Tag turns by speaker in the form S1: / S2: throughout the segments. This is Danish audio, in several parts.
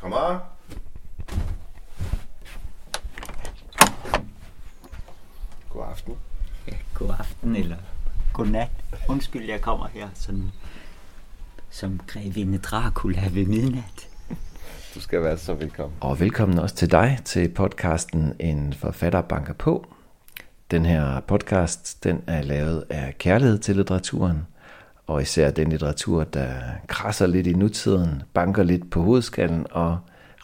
S1: Kom her. God aften.
S2: Ja, god aften eller god nat. Undskyld, jeg kommer her sådan, som grevinde Dracula ved midnat.
S1: Du skal være så velkommen.
S3: Og velkommen også til dig til podcasten En forfatter banker på. Den her podcast, den er lavet af kærlighed til litteraturen, og især den litteratur, der krasser lidt i nutiden, banker lidt på hovedskallen og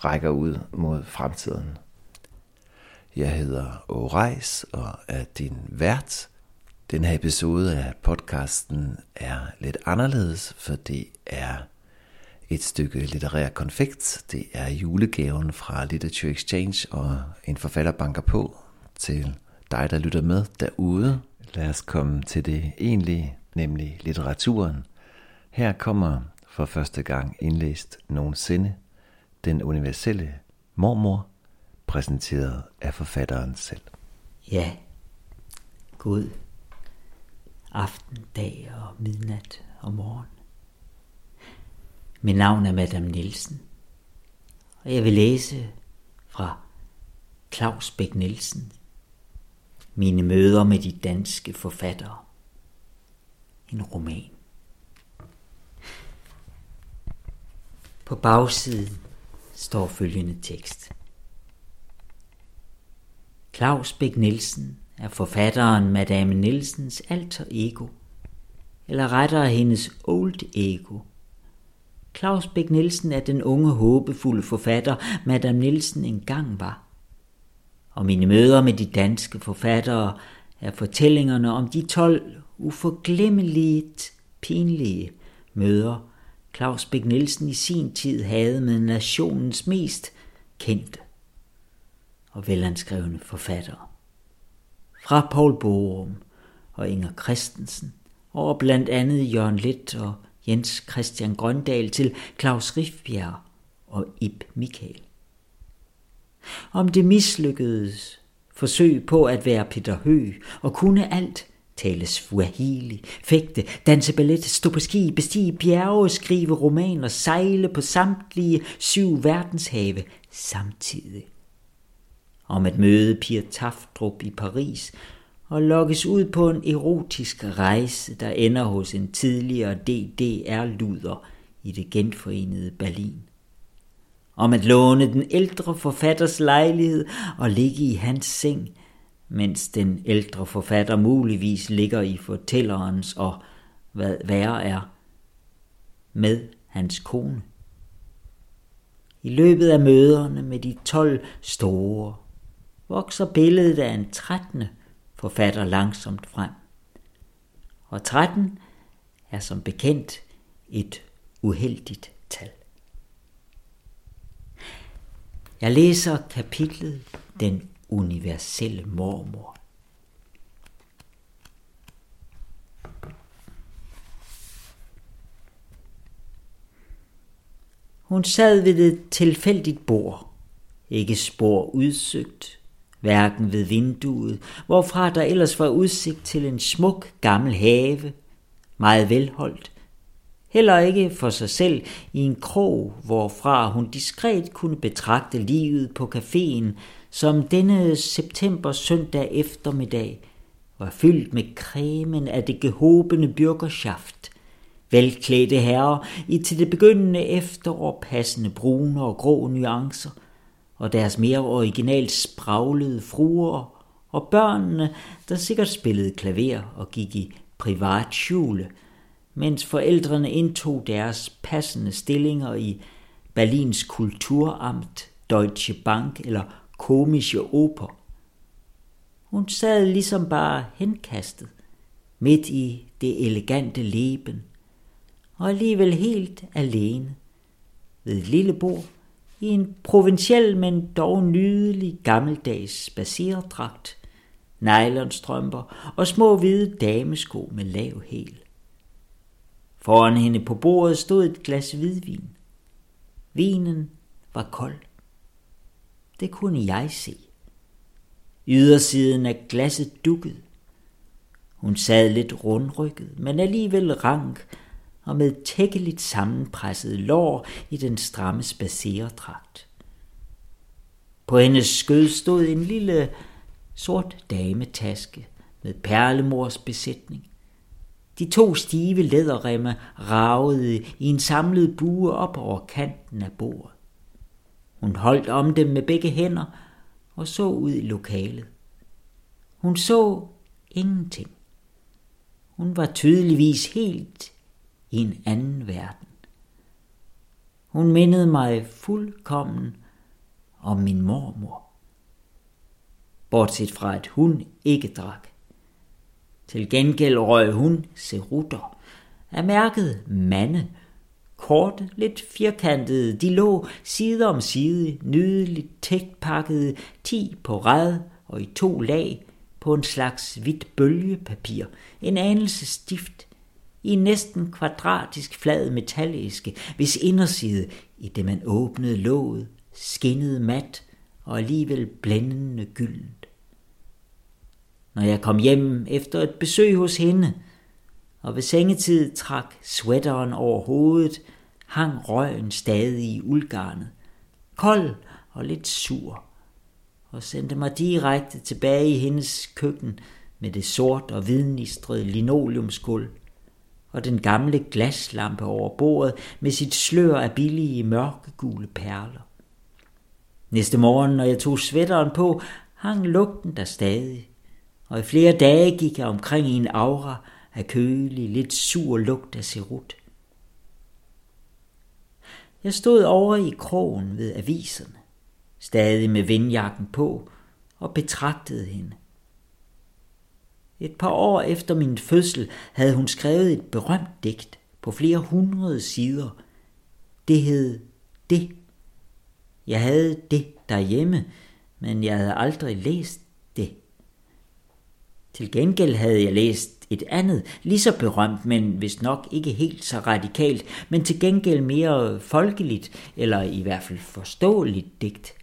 S3: rækker ud mod fremtiden. Jeg hedder Årejs og er din vært. Den her episode af podcasten er lidt anderledes, for det er et stykke litterær konfekt. Det er julegaven fra Literature Exchange og en forfatter banker på til dig, der lytter med derude. Lad os komme til det egentlige, nemlig litteraturen. Her kommer for første gang indlæst nogensinde den universelle mormor, præsenteret af forfatteren selv.
S2: Ja, god aften, dag og midnat og morgen. Mit navn er Madame Nielsen, og jeg vil læse fra Claus Bæk Nielsen, mine møder med de danske forfattere. En roman. På bagsiden står følgende tekst. Claus Bæk Nielsen er forfatteren Madame Nielsens alter ego, eller rettere hendes old ego. Claus Bæk Nielsen er den unge, håbefulde forfatter, Madame Nielsen engang var. Og mine møder med de danske forfattere er fortællingerne om de 12 uforglemmeligt pinlige møder, Claus Bæk Nielsen i sin tid havde med nationens mest kendte og velanskrevne forfattere. Fra Paul Borum og Inger Christensen, over blandt andet Jørgen Let og Jens Christian Grøndal til Claus Rifbjerg og Ib Michael. Om det mislykkedes forsøg på at være Peter Hø og kunne alt, tale swahili, fægte, danse ballet, stå på ski, bestige bjerge, skrive romaner, sejle på samtlige syv verdenshave samtidig. Om at møde Pia Taftrup i Paris og lokkes ud på en erotisk rejse, der ender hos en tidligere DDR-luder i det genforenede Berlin. Om at låne den ældre forfatters lejlighed og ligge i hans seng – mens den ældre forfatter muligvis ligger i fortællerens og, hvad værre er, med hans kone. I løbet af møderne med de 12 store vokser billedet af en 13. forfatter langsomt frem. Og 13 er som bekendt et uheldigt tal. Jeg læser kapitlet Den universelle mormor. Hun sad ved et tilfældigt bord, ikke spor udsøgt, hverken ved vinduet, hvorfra der ellers var udsigt til en smuk gammel have, meget velholdt, heller ikke for sig selv i en krog, hvorfra hun diskret kunne betragte livet på caféen, som denne september søndag eftermiddag var fyldt med kremen af det gehobende bürgerschaft, velklædte herrer i til det begyndende efterår passende brune og grå nuancer, og deres mere originalt spraglede fruer, og børnene, der sikkert spillede klaver og gik i privat skjule, mens forældrene indtog deres passende stillinger i Berlins kulturamt, Deutsche Bank eller komische oper. Hun sad ligesom bare henkastet, midt i det elegante leben, og alligevel helt alene, ved et lille bord, i en provinciel, men dog nydelig gammeldags spacerdragt, nylonstrømper og små hvide damesko med lav hæl. Foran hende på bordet stod et glas hvidvin. Vinen var kold. Det kunne jeg se. Ydersiden af glasset dukket. Hun sad lidt rundrykket, men alligevel rank, og med tækkeligt sammenpresset lår i den stramme spaceredragt. På hendes skød stod en lille sort dametaske med perlemors besætning. De to stive læderremme ragede i en samlet bue op over kanten af bordet. Hun holdt om dem med begge hænder og så ud i lokalet. Hun så ingenting. Hun var tydeligvis helt i en anden verden. Hun mindede mig fuldkommen om min mormor. Bortset fra at hun ikke drak. Til gengæld røg hun serutter af mærket mande. Korte, lidt firkantede, de lå side om side, nydeligt tætpakkede, ti på rad og i to lag på en slags hvidt bølgepapir, en anelse stift, i en næsten kvadratisk flad metalliske, hvis inderside, i det man åbnede låget, skinnede mat og alligevel blændende gyldent. Når jeg kom hjem efter et besøg hos hende, og ved sengetid trak sweateren over hovedet, hang røgen stadig i uldgarnet, kold og lidt sur, og sendte mig direkte tilbage i hendes køkken med det sort og hvidnistrede linoleumsgulv og den gamle glaslampe over bordet med sit slør af billige mørkegule perler. Næste morgen, når jeg tog sweateren på, hang lugten der stadig, og i flere dage gik jeg omkring i en aura af kølig, lidt sur lugt af serut. Jeg stod over i krogen ved aviserne, stadig med vindjakken på, og betragtede hende. Et par år efter min fødsel havde hun skrevet et berømt digt på flere hundrede sider. Det hed Det. Jeg havde det derhjemme, men jeg havde aldrig læst det. Til gengæld havde jeg læst et andet, lige så berømt, men hvis nok ikke helt så radikalt, men til gengæld mere folkeligt, eller i hvert fald forståeligt digt,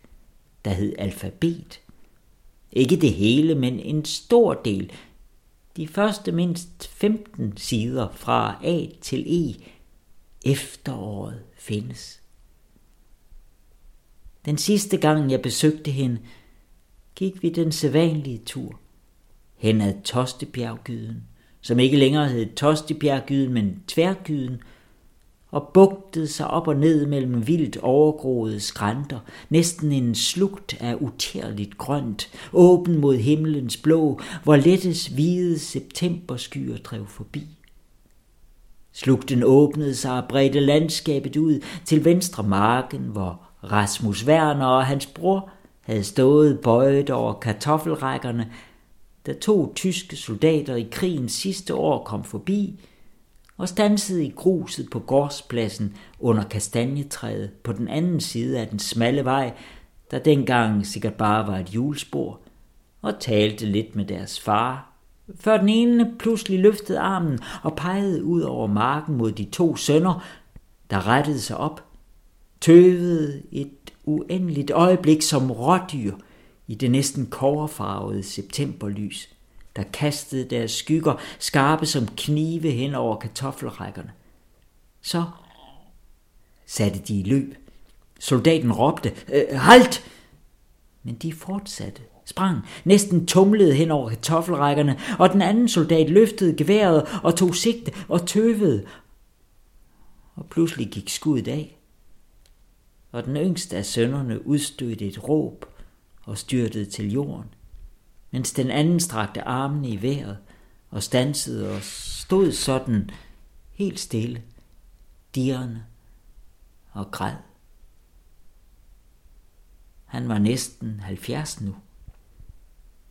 S2: der hed Alfabet. Ikke det hele, men en stor del, de første mindst 15 sider fra A til E. Efteråret findes. Den sidste gang jeg besøgte hende, gik vi den sædvanlige tur hen ad Tostebjerggyden, som ikke længere hed Tostebjerggyden, men Tværgyden, og bugtede sig op og ned mellem vildt overgroede skrænter, næsten en slugt af utærligt grønt, åben mod himlens blå, hvor lettes hvide septemberskyer drev forbi. Slugten åbnede sig og bredte landskabet ud til venstre marken, hvor Rasmus Werner og hans bror havde stået bøjet over kartoffelrækkerne, da to tyske soldater i krigens sidste år kom forbi og stansede i gruset på gårdspladsen under kastanjetræet på den anden side af den smalle vej, der dengang sikkert bare var et julespor, og talte lidt med deres far, før den ene pludselig løftede armen og pegede ud over marken mod de to sønner, der rettede sig op, tøvede et uendeligt øjeblik som rådyr i det næsten koverfarvede septemberlys der kastede deres skygger skarpe som knive hen over kartoffelrækkerne. Så satte de i løb. Soldaten råbte, øh, halt! Men de fortsatte, sprang, næsten tumlede hen over kartoffelrækkerne, og den anden soldat løftede geværet og tog sigte og tøvede. Og pludselig gik skuddet af, og den yngste af sønnerne udstødte et råb og styrtede til jorden mens den anden strakte armene i vejret og stansede og stod sådan helt stille, dirrende og græd. Han var næsten 70 nu,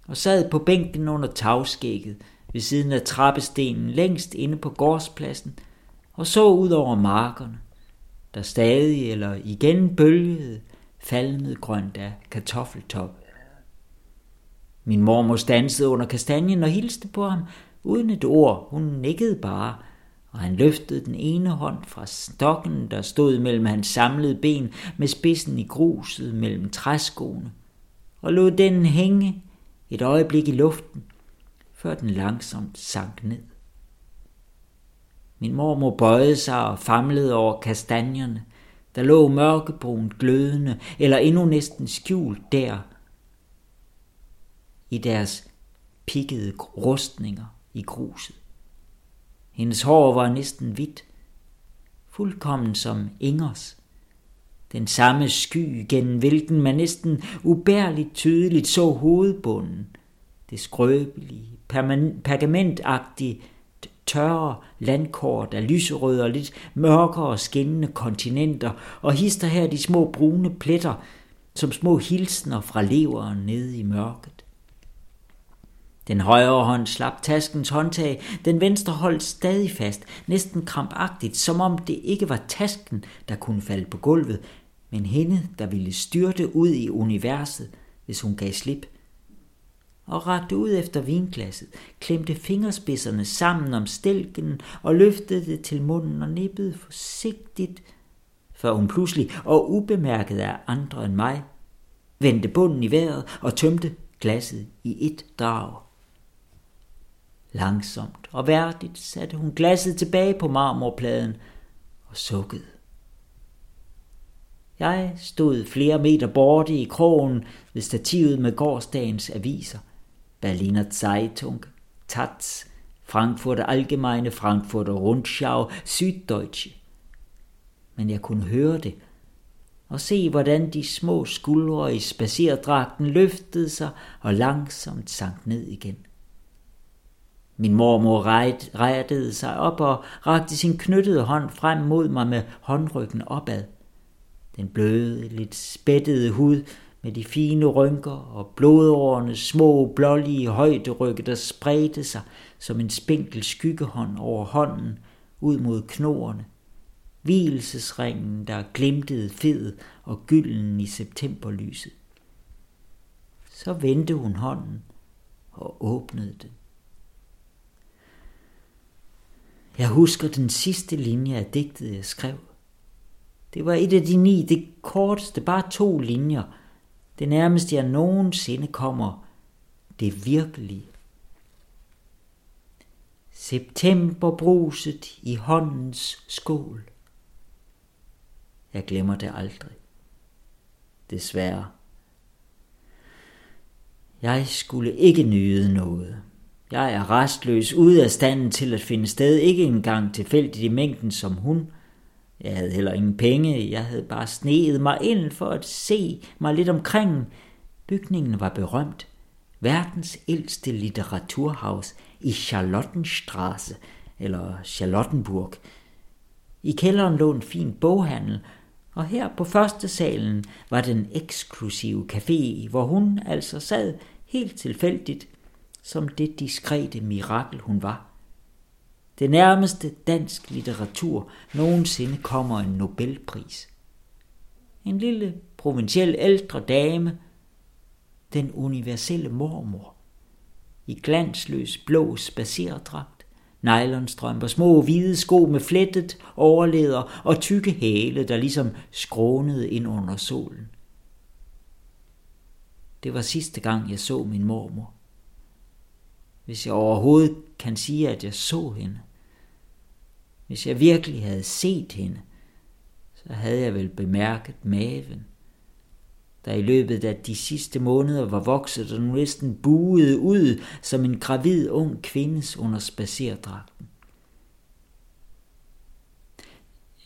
S2: og sad på bænken under tagskægget ved siden af trappestenen længst inde på gårdspladsen og så ud over markerne, der stadig eller igen bølgede falmet grønt af kartoffeltop. Min mormor stansede under kastanjen og hilste på ham, uden et ord. Hun nikkede bare, og han løftede den ene hånd fra stokken, der stod mellem hans samlede ben med spidsen i gruset mellem træskoene, og lod den hænge et øjeblik i luften, før den langsomt sank ned. Min mormor bøjede sig og famlede over kastanjerne, der lå mørkebrun glødende, eller endnu næsten skjult der, i deres pikkede rustninger i gruset. Hendes hår var næsten hvidt, fuldkommen som Ingers. Den samme sky, gennem hvilken man næsten ubærligt tydeligt så hovedbunden. Det skrøbelige, pergamentagtige, tørre landkort af lyserøde og lidt mørkere skinnende kontinenter, og hister her de små brune pletter, som små hilsner fra leveren nede i mørket. Den højre hånd slap taskens håndtag, den venstre holdt stadig fast, næsten krampagtigt, som om det ikke var tasken, der kunne falde på gulvet, men hende, der ville styrte ud i universet, hvis hun gav slip. Og rakte ud efter vinglasset, klemte fingerspidserne sammen om stilken og løftede det til munden og nippede forsigtigt, før hun pludselig og ubemærket af andre end mig, vendte bunden i vejret og tømte glasset i et drag. Langsomt og værdigt satte hun glasset tilbage på marmorpladen og sukkede. Jeg stod flere meter borte i krogen ved stativet med gårdsdagens aviser. Berliner Zeitung, Taz, Frankfurter Allgemeine, Frankfurter Rundschau, Süddeutsche. Men jeg kunne høre det og se, hvordan de små skuldre i spacerdragten løftede sig og langsomt sank ned igen. Min mormor rettede sig op og rakte sin knyttede hånd frem mod mig med håndryggen opad. Den bløde, lidt spættede hud med de fine rynker og blodårenes små, blålige højderygge, der spredte sig som en spinkel skyggehånd over hånden ud mod knoerne. Hvilesesringen, der glimtede fed og gylden i septemberlyset. Så vendte hun hånden og åbnede den. Jeg husker den sidste linje af digtet, jeg skrev. Det var et af de ni, det korteste, bare to linjer. Det nærmeste, jeg nogensinde kommer, det virkelige. Septemberbruset i håndens skål. Jeg glemmer det aldrig. Desværre. Jeg skulle ikke nyde noget. Jeg er restløs, ude af standen til at finde sted, ikke engang tilfældigt i mængden som hun. Jeg havde heller ingen penge, jeg havde bare sneet mig ind for at se mig lidt omkring. Bygningen var berømt. Verdens ældste litteraturhaus i Charlottenstraße, eller Charlottenburg. I kælderen lå en fin boghandel, og her på første salen var den eksklusive café, hvor hun altså sad helt tilfældigt som det diskrete mirakel hun var. Det nærmeste dansk litteratur nogensinde kommer en Nobelpris. En lille provinciel ældre dame, den universelle mormor, i glansløs blå spacerdragt, nylonstrømper, små hvide sko med flettet overleder og tykke hæle, der ligesom skrånede ind under solen. Det var sidste gang, jeg så min mormor hvis jeg overhovedet kan sige, at jeg så hende. Hvis jeg virkelig havde set hende, så havde jeg vel bemærket maven, der i løbet af de sidste måneder var vokset og nu næsten buede ud som en gravid ung kvindes under spacerdragten.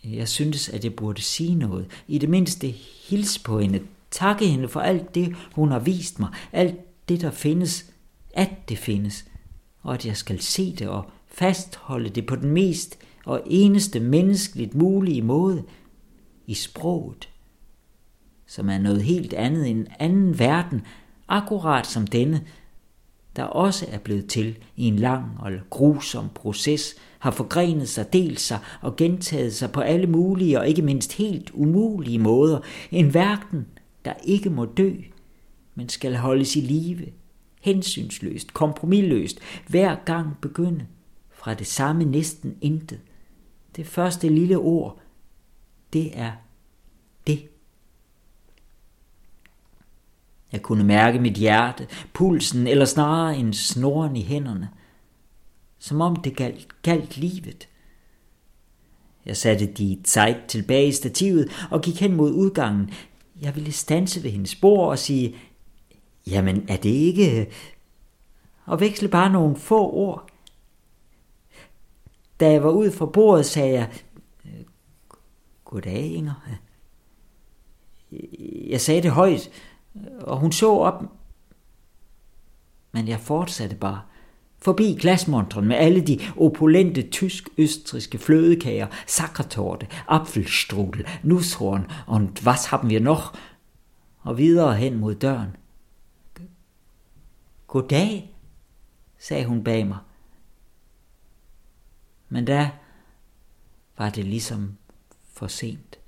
S2: Jeg syntes, at jeg burde sige noget. I det mindste hilse på hende. Takke hende for alt det, hun har vist mig. Alt det, der findes. At det findes og at jeg skal se det og fastholde det på den mest og eneste menneskeligt mulige måde i sproget, som er noget helt andet end en anden verden, akkurat som denne, der også er blevet til i en lang og grusom proces, har forgrenet sig, delt sig og gentaget sig på alle mulige og ikke mindst helt umulige måder. En verden, der ikke må dø, men skal holdes i live – hensynsløst, kompromilløst, hver gang begynde fra det samme næsten intet. Det første lille ord, det er det. Jeg kunne mærke mit hjerte, pulsen eller snarere en snoren i hænderne, som om det galt, galt livet. Jeg satte de Zeit tilbage i stativet og gik hen mod udgangen. Jeg ville stanse ved hendes spor og sige, jamen er det ikke... Og veksle bare nogle få ord. Da jeg var ud fra bordet, sagde jeg, øh, Goddag, Inger. Jeg sagde det højt, og hun så op, men jeg fortsatte bare. Forbi glasmontren med alle de opulente tysk-østriske flødekager, sakkertorte, apfelstrudel, nushorn und was haben wir noch? Og videre hen mod døren. Goddag, sagde hun bag mig. Men da var det ligesom for sent.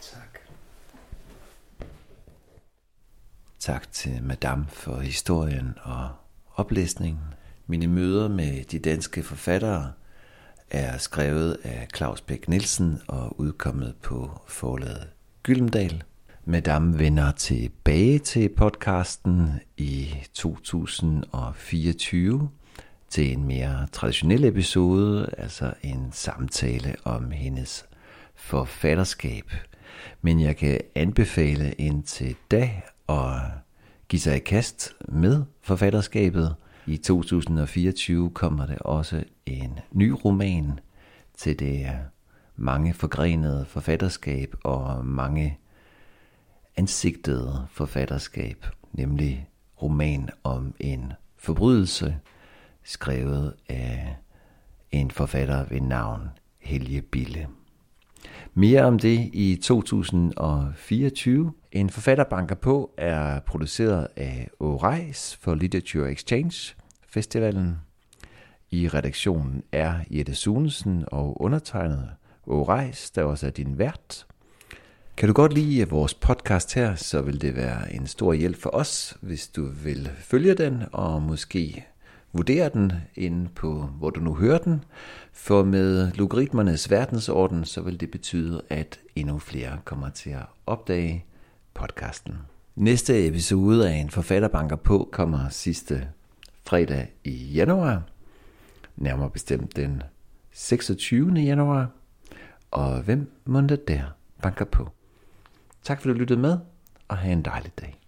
S3: Tak. Tak til Madame for historien og oplæsningen. Mine møder med de danske forfattere er skrevet af Claus Bæk Nielsen og udkommet på forlaget Gyldendal. Madame vender tilbage til podcasten i 2024 til en mere traditionel episode, altså en samtale om hendes forfatterskab. Men jeg kan anbefale indtil da at give sig i kast med forfatterskabet. I 2024 kommer der også en ny roman til det mange forgrenede forfatterskab og mange ansigtede forfatterskab, nemlig roman om en forbrydelse, skrevet af en forfatter ved navn Helge Bille. Mere om det i 2024. En forfatterbanker på er produceret af Oreis for Literature Exchange Festivalen. I redaktionen er Jette Sunesen og undertegnet Oreis, der også er din vært. Kan du godt lide vores podcast her, så vil det være en stor hjælp for os, hvis du vil følge den og måske vurdere den inde på, hvor du nu hører den. For med logaritmernes verdensorden, så vil det betyde, at endnu flere kommer til at opdage podcasten. Næste episode af En Forfatterbanker på kommer sidste fredag i januar. Nærmere bestemt den 26. januar. Og hvem må der banker på? Tak fordi du lyttede med, og have en dejlig dag.